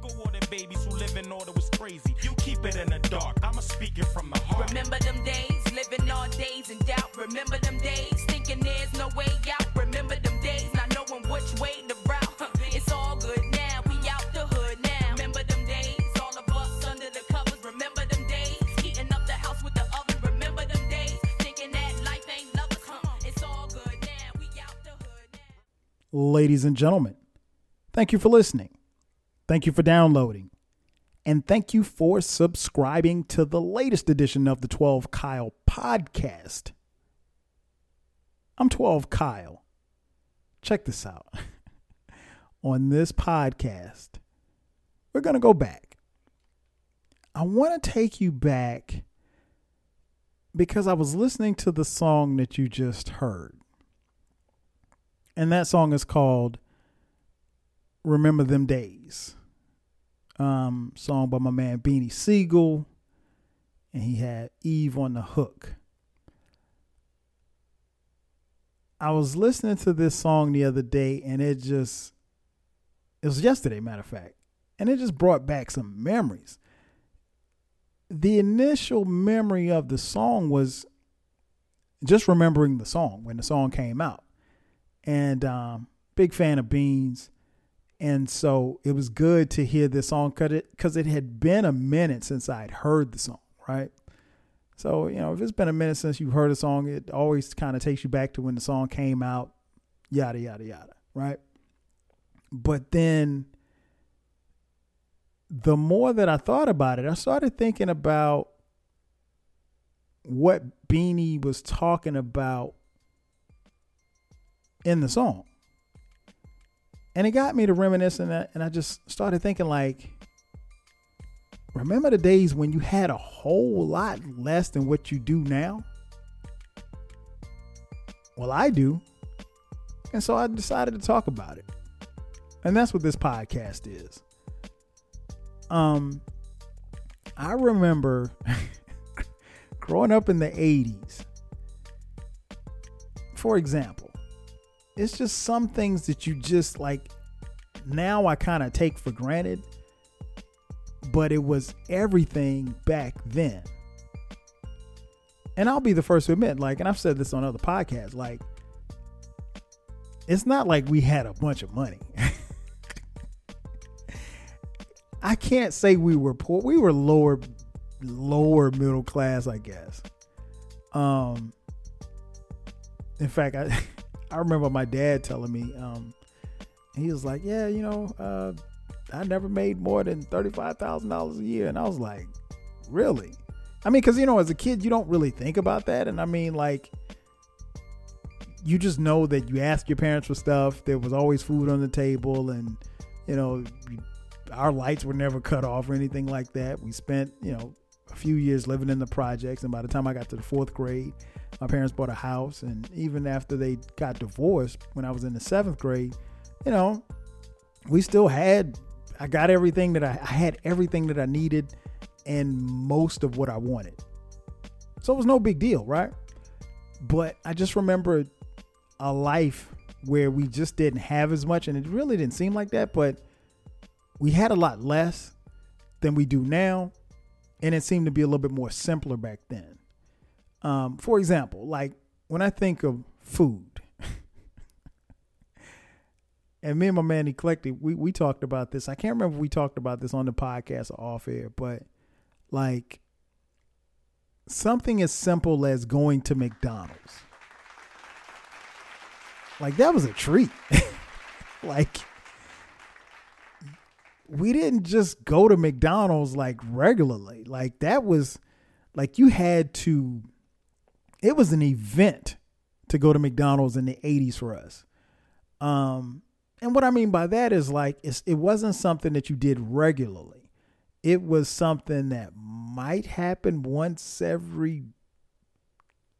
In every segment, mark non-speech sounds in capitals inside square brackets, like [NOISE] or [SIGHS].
go all babies who live in order was crazy. You keep it in the dark. I'ma speak it from the heart. Remember them days, living all days in doubt. Remember them days, thinking there's no way out. Remember them days, not knowing which way to route. It's all good now, we out the hood now. Remember them days, all of us under the covers. Remember them days, heating up the house with the oven. Remember them days, thinking that life ain't lovers. It's all good now, we out the hood now. Ladies and gentlemen, thank you for listening. Thank you for downloading. And thank you for subscribing to the latest edition of the 12 Kyle podcast. I'm 12 Kyle. Check this out. [LAUGHS] On this podcast, we're going to go back. I want to take you back because I was listening to the song that you just heard. And that song is called Remember Them Days. Um, song by my man Beanie Sigel. And he had Eve on the hook. I was listening to this song the other day and it just it was yesterday, matter of fact. And it just brought back some memories. The initial memory of the song was just remembering the song when the song came out and um, big fan of Beans. And so it was good to hear this song because it, it had been a minute since I'd heard the song, right? So, you know, if it's been a minute since you've heard a song, it always kind of takes you back to when the song came out, yada, yada, yada, right? But then the more that I thought about it, I started thinking about what Beanie was talking about in the song. And it got me to reminiscing and I just started thinking like, remember the days when you had a whole lot less than what you do now? Well, I do. And so I decided to talk about it. And that's what this podcast is. Um I remember [LAUGHS] growing up in the 80s. For example, it's just some things that you just like now I kind of take for granted, but it was everything back then. And I'll be the first to admit, like, and I've said this on other podcasts, like, it's not like we had a bunch of money. [LAUGHS] I can't say we were poor. We were lower lower middle class, I guess. Um in fact, I [LAUGHS] I remember my dad telling me, um, he was like, Yeah, you know, uh, I never made more than thirty-five thousand dollars a year. And I was like, Really? I mean, because you know, as a kid, you don't really think about that. And I mean, like, you just know that you ask your parents for stuff. There was always food on the table, and you know, our lights were never cut off or anything like that. We spent, you know, a few years living in the projects, and by the time I got to the fourth grade, my parents bought a house. And even after they got divorced, when I was in the seventh grade, you know, we still had. I got everything that I, I had everything that I needed, and most of what I wanted. So it was no big deal, right? But I just remember a life where we just didn't have as much, and it really didn't seem like that, but we had a lot less than we do now, and it seemed to be a little bit more simpler back then. Um, for example, like when I think of food, [LAUGHS] and me and my man Eclectic, we we talked about this. I can't remember if we talked about this on the podcast or off air, but like something as simple as going to McDonald's. Like that was a treat. [LAUGHS] like we didn't just go to McDonald's like regularly. Like that was like you had to it was an event to go to McDonald's in the 80s for us. Um and what I mean by that is like it wasn't something that you did regularly. It was something that might happen once every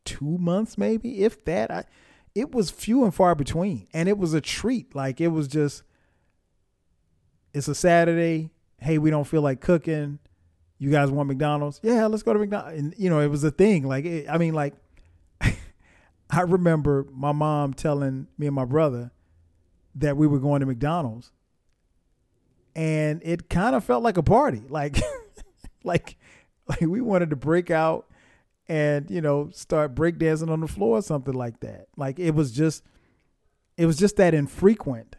2 months maybe, if that. I it was few and far between and it was a treat. Like it was just it's a Saturday. Hey, we don't feel like cooking. You guys want McDonald's? Yeah, let's go to McDonald's. And you know, it was a thing. Like, it, I mean, like, [LAUGHS] I remember my mom telling me and my brother that we were going to McDonald's, and it kind of felt like a party. [LAUGHS] Like, like, like we wanted to break out and you know start breakdancing on the floor or something like that. Like it was just, it was just that infrequent,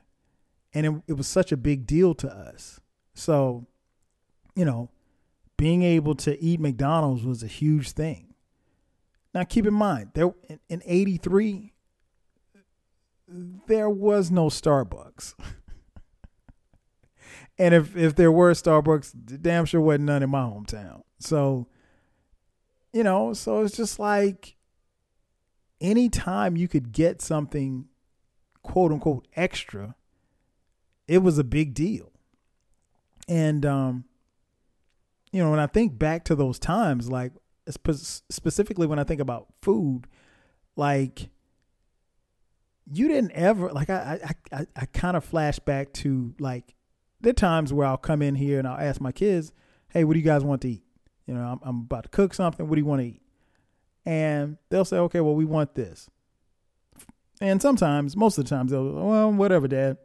and it, it was such a big deal to us. So, you know, being able to eat McDonald's was a huge thing. Now, keep in mind, there in '83, there was no Starbucks. [LAUGHS] and if if there were Starbucks, damn sure wasn't none in my hometown. So, you know, so it's just like anytime you could get something quote unquote extra, it was a big deal. And um you know, when I think back to those times like specifically when I think about food, like you didn't ever like I I I, I kind of flash back to like the times where I'll come in here and I'll ask my kids, "Hey, what do you guys want to eat?" You know, I'm, I'm about to cook something. What do you want to eat? And they'll say, "Okay, well, we want this." And sometimes, most of the times, they'll, "Well, whatever, Dad,"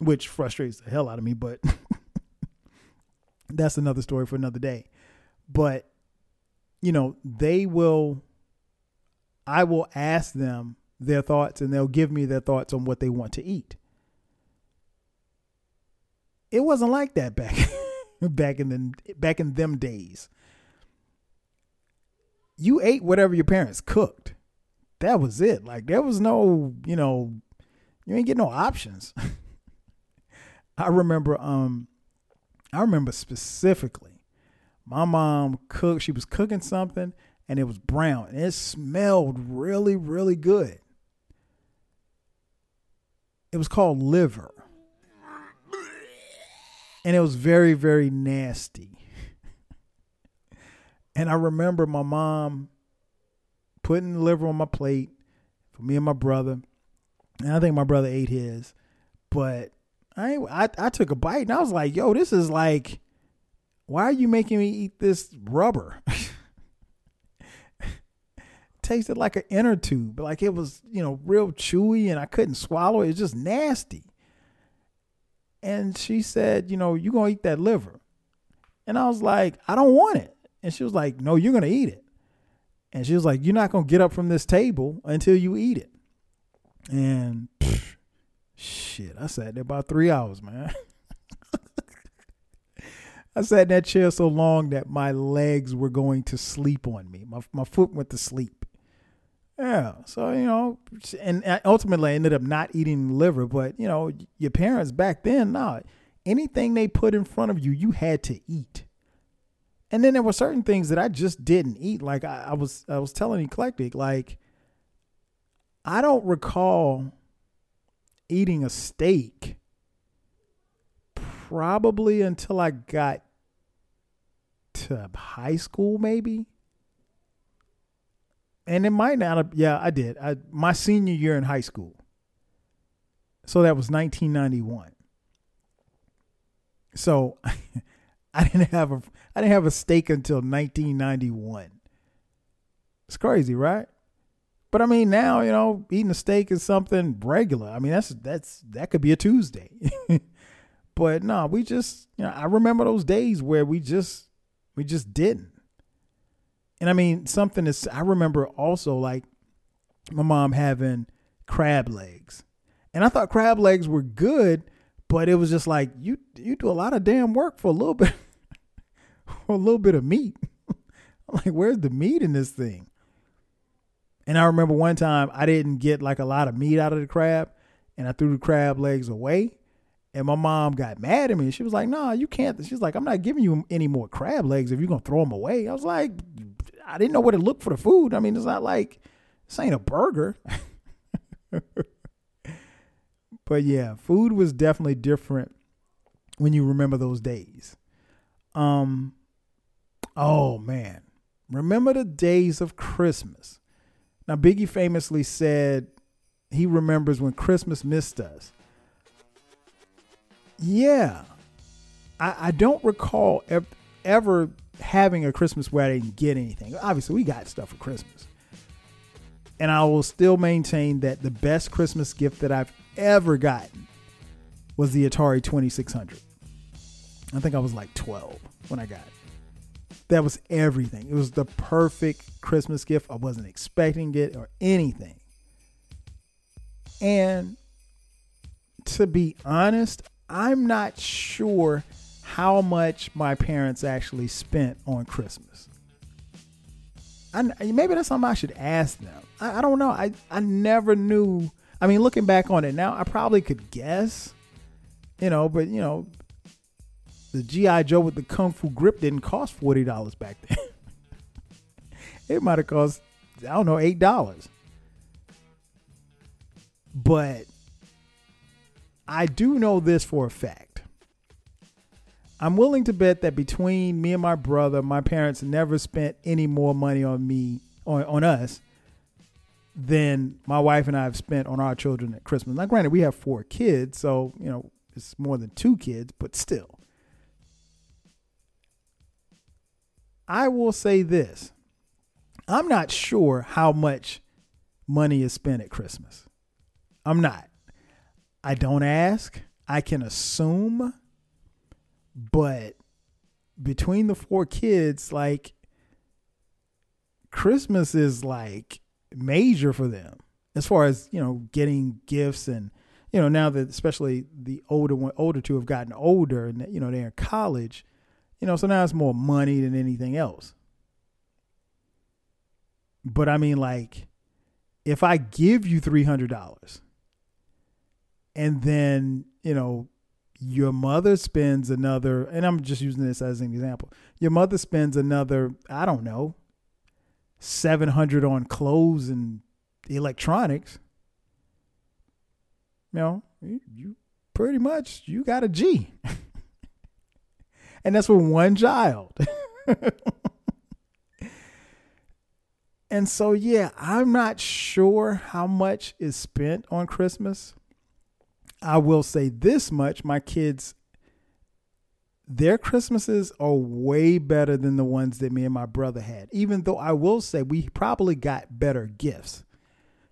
which frustrates the hell out of me. But [LAUGHS] that's another story for another day. But you know, they will. I will ask them their thoughts and they'll give me their thoughts on what they want to eat. It wasn't like that back [LAUGHS] back in the back in them days. You ate whatever your parents cooked. That was it. Like there was no, you know, you ain't get no options. [LAUGHS] I remember um I remember specifically my mom cooked she was cooking something and it was brown and it smelled really really good it was called liver. And it was very, very nasty. [LAUGHS] and I remember my mom putting liver on my plate for me and my brother. And I think my brother ate his. But I, I I took a bite and I was like, yo, this is like, why are you making me eat this rubber? [LAUGHS] tasted like an inner tube, but like it was, you know, real chewy and I couldn't swallow it. It's just nasty. And she said, you know, you're gonna eat that liver. And I was like, I don't want it. And she was like, No, you're gonna eat it. And she was like, You're not gonna get up from this table until you eat it. And shit, I sat there about three hours, man. [LAUGHS] I sat in that chair so long that my legs were going to sleep on me. My my foot went to sleep. Yeah. So, you know, and ultimately I ended up not eating liver, but, you know, your parents back then, nah, anything they put in front of you, you had to eat. And then there were certain things that I just didn't eat. Like I, I was I was telling Eclectic, like I don't recall eating a steak probably until I got to high school, maybe and it might not have. Yeah, I did. I, my senior year in high school. So that was 1991. So [LAUGHS] I didn't have a I didn't have a steak until 1991. It's crazy, right? But I mean, now you know, eating a steak is something regular. I mean, that's that's that could be a Tuesday. [LAUGHS] but no, we just you know, I remember those days where we just we just didn't. And I mean, something is, I remember also like my mom having crab legs. And I thought crab legs were good, but it was just like, you, you do a lot of damn work for a little bit, [LAUGHS] for a little bit of meat. I'm [LAUGHS] like, where's the meat in this thing? And I remember one time I didn't get like a lot of meat out of the crab and I threw the crab legs away. And my mom got mad at me. She was like, "Nah, you can't." She's like, "I'm not giving you any more crab legs if you're gonna throw them away." I was like, I didn't know where to look for the food. I mean, it's not like this ain't a burger. [LAUGHS] but yeah, food was definitely different when you remember those days. Um oh man. Remember the days of Christmas. Now Biggie famously said he remembers when Christmas missed us. Yeah. I, I don't recall ever, ever having a Christmas where I didn't get anything. Obviously, we got stuff for Christmas. And I will still maintain that the best Christmas gift that I've ever gotten was the Atari 2600. I think I was like 12 when I got it. That was everything. It was the perfect Christmas gift. I wasn't expecting it or anything. And to be honest, I'm not sure how much my parents actually spent on Christmas. I, maybe that's something I should ask them. I, I don't know. I, I never knew. I mean, looking back on it now, I probably could guess, you know, but, you know, the GI Joe with the kung fu grip didn't cost forty dollars back then. [LAUGHS] it might have cost I don't know eight dollars. But I do know this for a fact. I'm willing to bet that between me and my brother, my parents never spent any more money on me on, on us than my wife and I have spent on our children at Christmas. Now, granted, we have four kids, so you know it's more than two kids, but still. I will say this I'm not sure how much money is spent at Christmas. I'm not. I don't ask. I can assume. But between the four kids, like, Christmas is like major for them as far as, you know, getting gifts and, you know, now that especially the older one, older two have gotten older and, you know, they're in college you know, so now it's more money than anything else. But I mean, like, if I give you $300 and then, you know, your mother spends another, and I'm just using this as an example, your mother spends another, I don't know, 700 on clothes and electronics. You know, you, you pretty much, you got a G. [LAUGHS] and that's for one child. and so, yeah, I'm not sure how much is spent on Christmas. I will say this much my kids, their Christmases are way better than the ones that me and my brother had, even though I will say we probably got better gifts.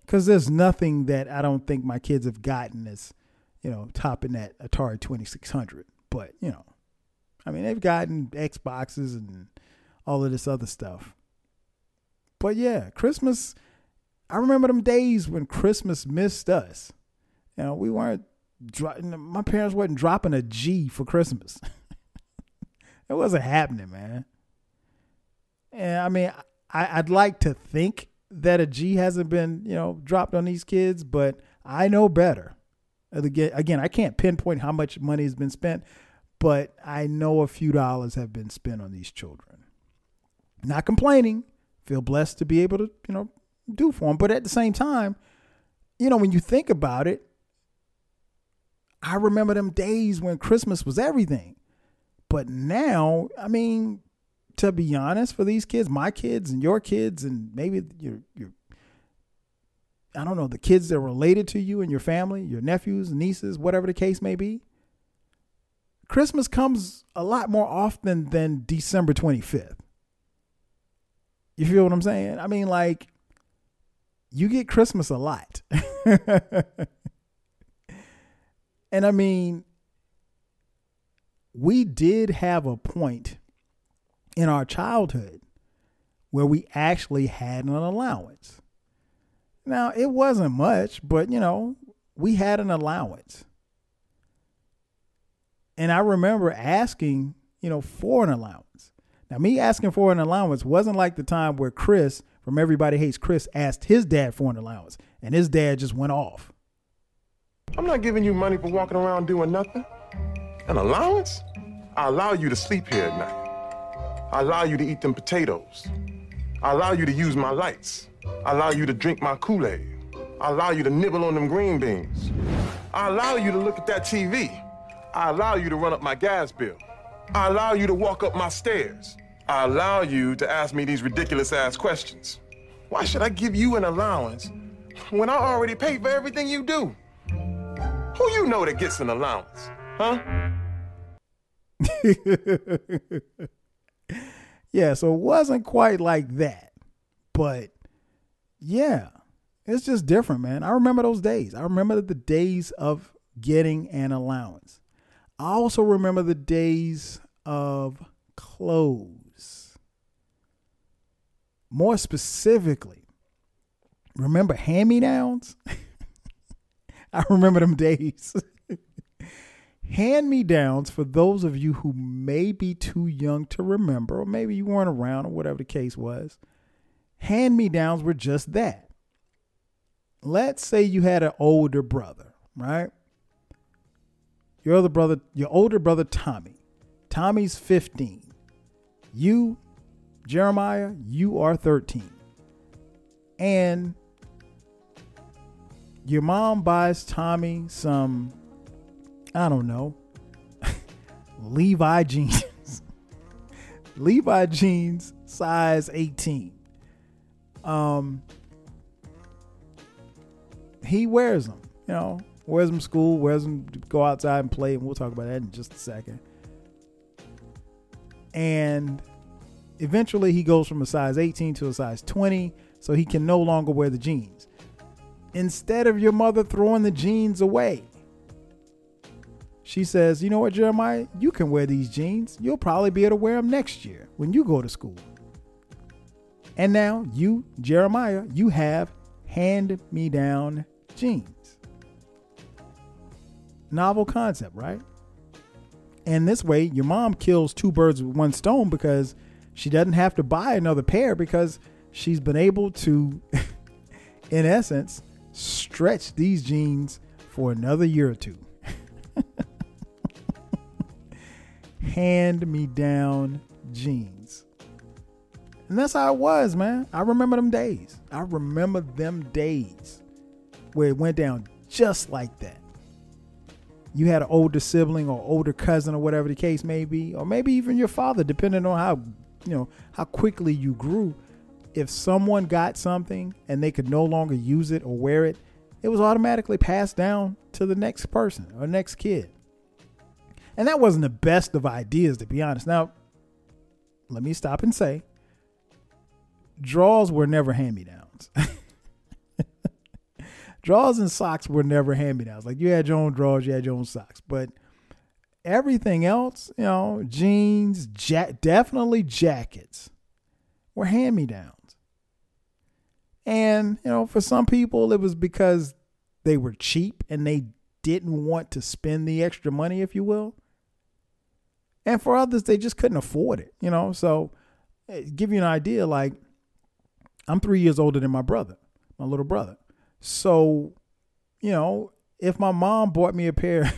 Because there's nothing that I don't think my kids have gotten as, you know, topping that Atari 2600. But, you know, I mean, they've gotten Xboxes and all of this other stuff. But yeah, Christmas, I remember them days when Christmas missed us. You know, we weren't, my parents wasn't dropping a G for Christmas. [LAUGHS] it wasn't happening, man. And I mean, I, I'd like to think that a G hasn't been, you know, dropped on these kids, but I know better. Again, I can't pinpoint how much money has been spent, but I know a few dollars have been spent on these children. Not complaining, feel blessed to be able to, you know, do for them. But at the same time, you know, when you think about it, I remember them days when Christmas was everything. But now, I mean, to be honest, for these kids, my kids and your kids, and maybe your your I don't know, the kids that are related to you and your family, your nephews, nieces, whatever the case may be, Christmas comes a lot more often than December 25th. You feel what I'm saying? I mean, like, you get Christmas a lot. [LAUGHS] and I mean, we did have a point in our childhood where we actually had an allowance. Now, it wasn't much, but you know, we had an allowance. And I remember asking, you know, for an allowance. Now, me asking for an allowance wasn't like the time where Chris from Everybody Hates Chris asked his dad for an allowance, and his dad just went off. I'm not giving you money for walking around doing nothing. An allowance? I allow you to sleep here at night. I allow you to eat them potatoes. I allow you to use my lights. I allow you to drink my Kool-Aid. I allow you to nibble on them green beans. I allow you to look at that TV. I allow you to run up my gas bill. I allow you to walk up my stairs. I allow you to ask me these ridiculous ass questions. Why should I give you an allowance when I already pay for everything you do? Who you know that gets an allowance, huh? [LAUGHS] yeah, so it wasn't quite like that. But yeah, it's just different, man. I remember those days. I remember the days of getting an allowance. I also remember the days of clothes. More specifically, remember hand me downs? [LAUGHS] I remember them days. [LAUGHS] hand me downs, for those of you who may be too young to remember, or maybe you weren't around, or whatever the case was, hand me downs were just that. Let's say you had an older brother, right? Your other brother, your older brother Tommy. Tommy's 15. You, Jeremiah, you are 13. And your mom buys Tommy some, I don't know, [LAUGHS] Levi jeans. [LAUGHS] Levi jeans, size 18. Um, he wears them, you know, wears them school, wears them go outside and play, and we'll talk about that in just a second. And eventually he goes from a size 18 to a size 20, so he can no longer wear the jeans. Instead of your mother throwing the jeans away, she says, You know what, Jeremiah? You can wear these jeans. You'll probably be able to wear them next year when you go to school. And now you, Jeremiah, you have hand me down jeans. Novel concept, right? And this way, your mom kills two birds with one stone because she doesn't have to buy another pair because she's been able to, [LAUGHS] in essence, stretch these jeans for another year or two. [LAUGHS] Hand me down jeans. And that's how it was, man. I remember them days. I remember them days where it went down just like that. You had an older sibling or older cousin or whatever the case may be, or maybe even your father, depending on how you know how quickly you grew. If someone got something and they could no longer use it or wear it, it was automatically passed down to the next person or next kid. And that wasn't the best of ideas, to be honest. Now, let me stop and say draws were never hand me downs. [LAUGHS] draws and socks were never hand me downs. Like you had your own drawers, you had your own socks. But everything else, you know, jeans, ja- definitely jackets, were hand me downs. And, you know, for some people, it was because they were cheap and they didn't want to spend the extra money, if you will. And for others, they just couldn't afford it, you know. So, eh, give you an idea, like, I'm three years older than my brother, my little brother. So, you know, if my mom bought me a pair,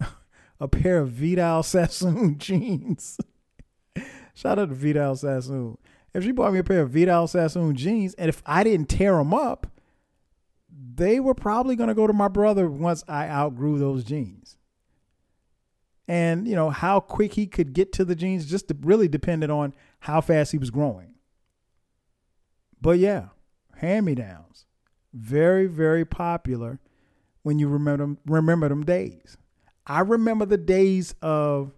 [LAUGHS] a pair of Vidal Sassoon [LAUGHS] jeans, shout out to Vidal Sassoon. If she bought me a pair of Vidal Sassoon jeans, and if I didn't tear them up, they were probably going to go to my brother once I outgrew those jeans. And, you know, how quick he could get to the jeans just really depended on how fast he was growing. But yeah, hand me downs. Very, very popular when you remember them, remember them days. I remember the days of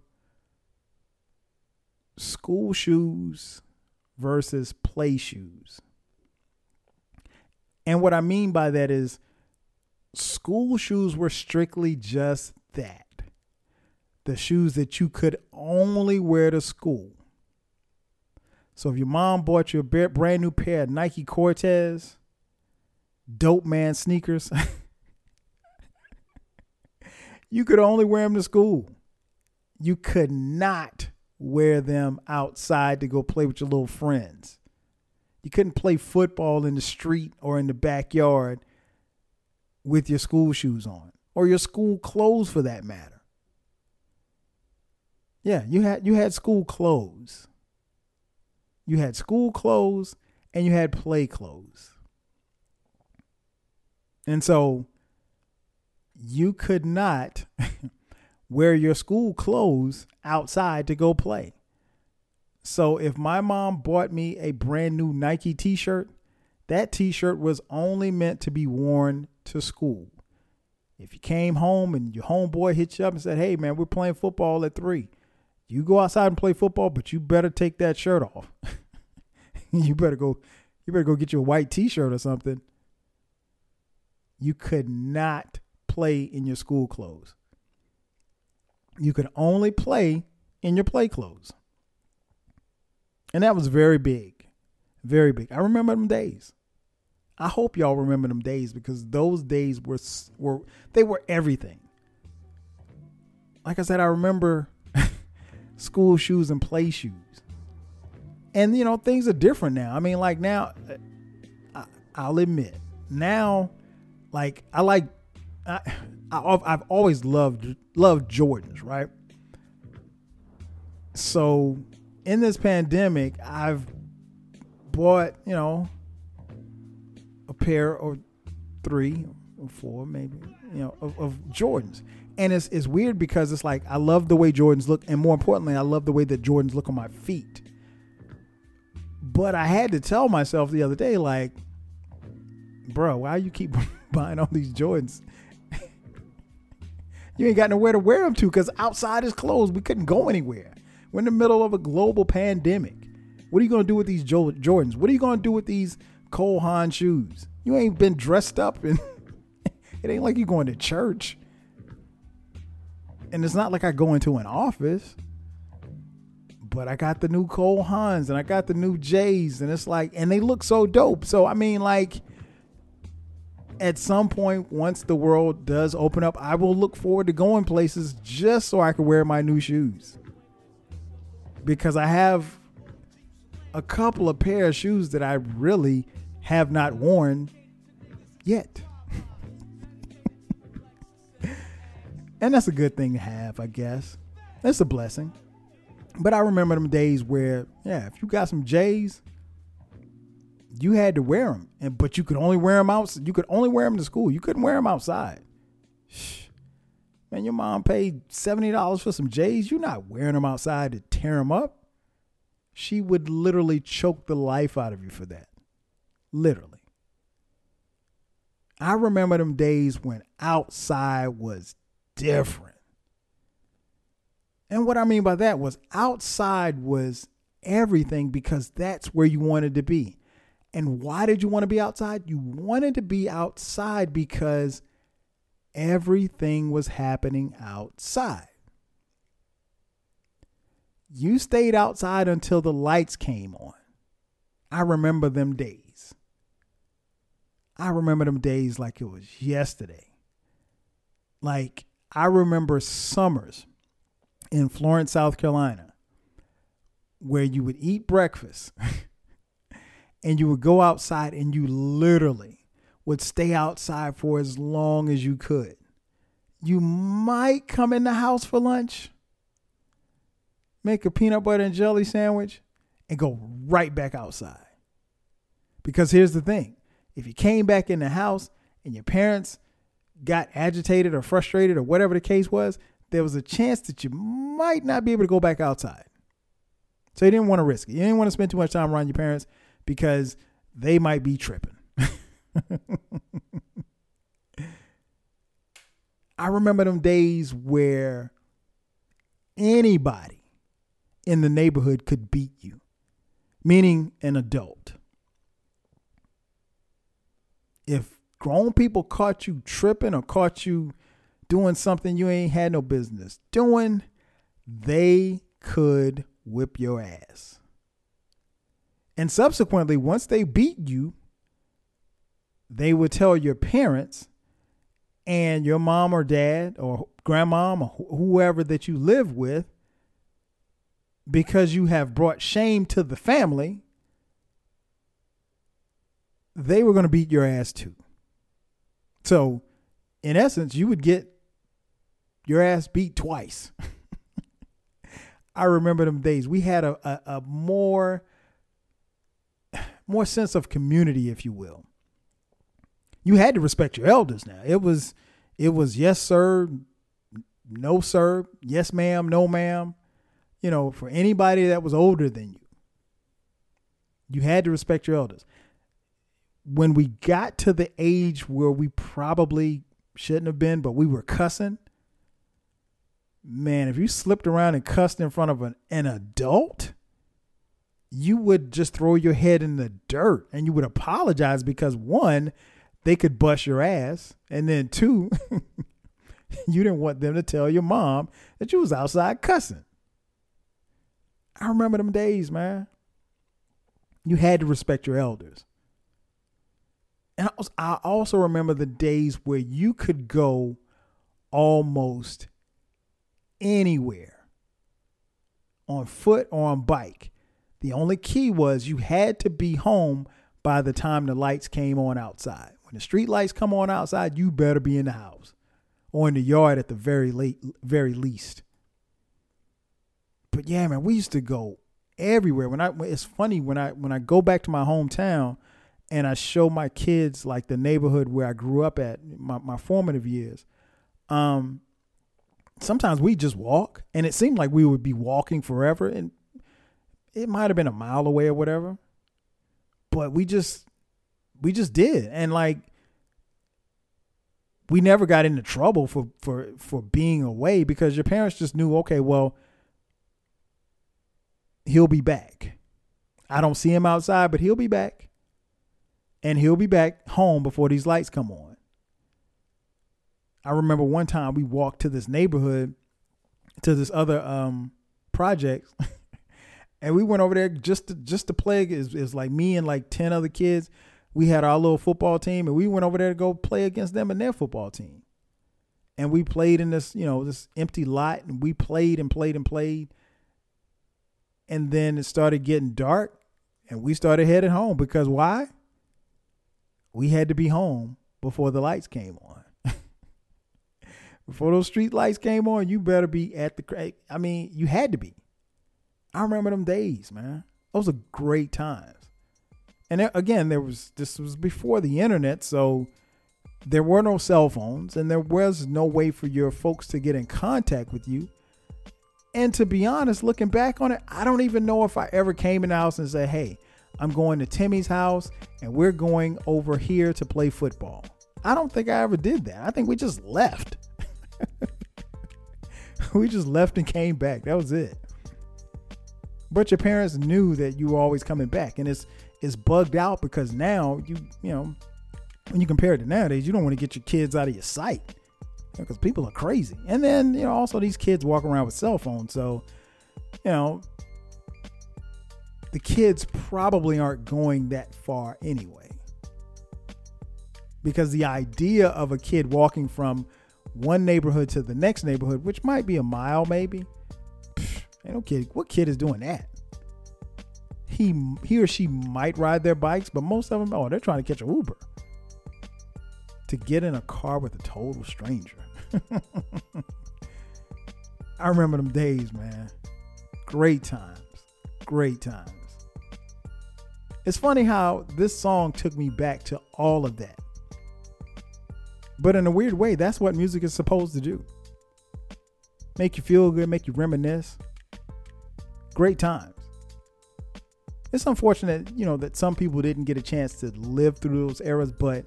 school shoes versus play shoes. And what I mean by that is school shoes were strictly just that the shoes that you could only wear to school. So if your mom bought you a brand new pair of Nike Cortez, dope man sneakers, [LAUGHS] you could only wear them to school. You could not wear them outside to go play with your little friends. You couldn't play football in the street or in the backyard with your school shoes on or your school clothes for that matter. Yeah, you had you had school clothes. You had school clothes and you had play clothes. And so you could not [LAUGHS] wear your school clothes outside to go play. So if my mom bought me a brand new Nike t shirt, that t shirt was only meant to be worn to school. If you came home and your homeboy hit you up and said, Hey man, we're playing football at three. You go outside and play football, but you better take that shirt off. [LAUGHS] you better go you better go get you a white t shirt or something. You could not play in your school clothes. you could only play in your play clothes. And that was very big. Very big. I remember them days. I hope y'all remember them days because those days were were they were everything. Like I said, I remember [LAUGHS] school shoes and play shoes. And you know, things are different now. I mean, like now uh, I, I'll admit, now like I like I, I've always loved loved Jordans, right? So in this pandemic, I've bought, you know, a pair or three or four, maybe, you know, of, of Jordans. And it's, it's weird because it's like I love the way Jordans look, and more importantly, I love the way that Jordans look on my feet. But I had to tell myself the other day, like, bro, why you keep [LAUGHS] [LAUGHS] buying all these Jordans? you ain't got nowhere to wear them to because outside is closed. We couldn't go anywhere. We're in the middle of a global pandemic. What are you going to do with these Jordans? What are you going to do with these Cole Haan shoes? You ain't been dressed up and [LAUGHS] it ain't like you going to church. And it's not like I go into an office. But I got the new Cole Haans and I got the new J's and it's like and they look so dope. So I mean like at some point once the world does open up, I will look forward to going places just so I can wear my new shoes because I have a couple of pair of shoes that I really have not worn yet. [LAUGHS] and that's a good thing to have, I guess. That's a blessing. But I remember them days where, yeah, if you got some J's, you had to wear them, and but you could only wear them out. You could only wear them to school. You couldn't wear them outside. [SIGHS] Man, your mom paid $70 for some J's. You're not wearing them outside to tear them up. She would literally choke the life out of you for that. Literally. I remember them days when outside was different. And what I mean by that was outside was everything because that's where you wanted to be. And why did you want to be outside? You wanted to be outside because everything was happening outside. You stayed outside until the lights came on. I remember them days. I remember them days like it was yesterday. Like, I remember summers in Florence, South Carolina, where you would eat breakfast [LAUGHS] and you would go outside and you literally would stay outside for as long as you could. You might come in the house for lunch, make a peanut butter and jelly sandwich, and go right back outside. Because here's the thing if you came back in the house and your parents got agitated or frustrated or whatever the case was, there was a chance that you might not be able to go back outside. So you didn't want to risk it. You didn't want to spend too much time around your parents because they might be tripping. [LAUGHS] I remember them days where anybody in the neighborhood could beat you, meaning an adult. If grown people caught you tripping or caught you doing something you ain't had no business doing, they could whip your ass. And subsequently, once they beat you, they would tell your parents and your mom or dad or grandmom or whoever that you live with because you have brought shame to the family they were going to beat your ass too. So in essence you would get your ass beat twice. [LAUGHS] I remember them days. We had a, a, a more more sense of community if you will you had to respect your elders now. It was it was yes sir, no sir, yes ma'am, no ma'am. You know, for anybody that was older than you. You had to respect your elders. When we got to the age where we probably shouldn't have been, but we were cussing, man, if you slipped around and cussed in front of an, an adult, you would just throw your head in the dirt and you would apologize because one, they could bust your ass. And then two, [LAUGHS] you didn't want them to tell your mom that you was outside cussing. I remember them days, man. You had to respect your elders. And I, also remember the days where you could go almost anywhere on foot or on bike. The only key was you had to be home by the time the lights came on outside. When the street lights come on outside, you better be in the house or in the yard at the very late very least. But yeah, man, we used to go everywhere. When I it's funny when I when I go back to my hometown and I show my kids like the neighborhood where I grew up at my, my formative years. Um sometimes we just walk and it seemed like we would be walking forever and it might have been a mile away or whatever. But we just we just did. And like we never got into trouble for for for being away because your parents just knew okay well he'll be back i don't see him outside but he'll be back and he'll be back home before these lights come on i remember one time we walked to this neighborhood to this other um project [LAUGHS] and we went over there just to just to play is is like me and like 10 other kids we had our little football team and we went over there to go play against them and their football team. And we played in this, you know, this empty lot and we played and played and played. And then it started getting dark and we started heading home because why? We had to be home before the lights came on. [LAUGHS] before those street lights came on, you better be at the I mean, you had to be. I remember them days, man. Those are great times. And again, there was this was before the internet, so there were no cell phones and there was no way for your folks to get in contact with you. And to be honest, looking back on it, I don't even know if I ever came in the house and said, "Hey, I'm going to Timmy's house and we're going over here to play football." I don't think I ever did that. I think we just left. [LAUGHS] we just left and came back. That was it. But your parents knew that you were always coming back, and it's is bugged out because now you you know when you compare it to nowadays, you don't want to get your kids out of your sight because you know, people are crazy. And then you know also these kids walk around with cell phones, so you know the kids probably aren't going that far anyway. Because the idea of a kid walking from one neighborhood to the next neighborhood, which might be a mile maybe, ain't no kid. What kid is doing that? he he or she might ride their bikes, but most of them, oh, they're trying to catch an Uber. To get in a car with a total stranger. [LAUGHS] I remember them days, man. Great times. Great times. It's funny how this song took me back to all of that. But in a weird way, that's what music is supposed to do. Make you feel good, make you reminisce. Great times it's unfortunate, you know, that some people didn't get a chance to live through those eras, but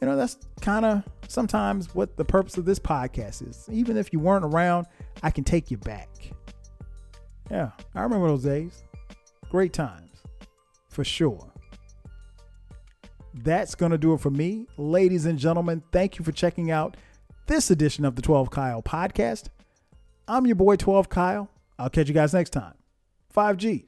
you know, that's kind of sometimes what the purpose of this podcast is. Even if you weren't around, I can take you back. Yeah, I remember those days. Great times, for sure. That's going to do it for me. Ladies and gentlemen, thank you for checking out this edition of the 12 Kyle podcast. I'm your boy, 12 Kyle. I'll catch you guys next time. 5Gs.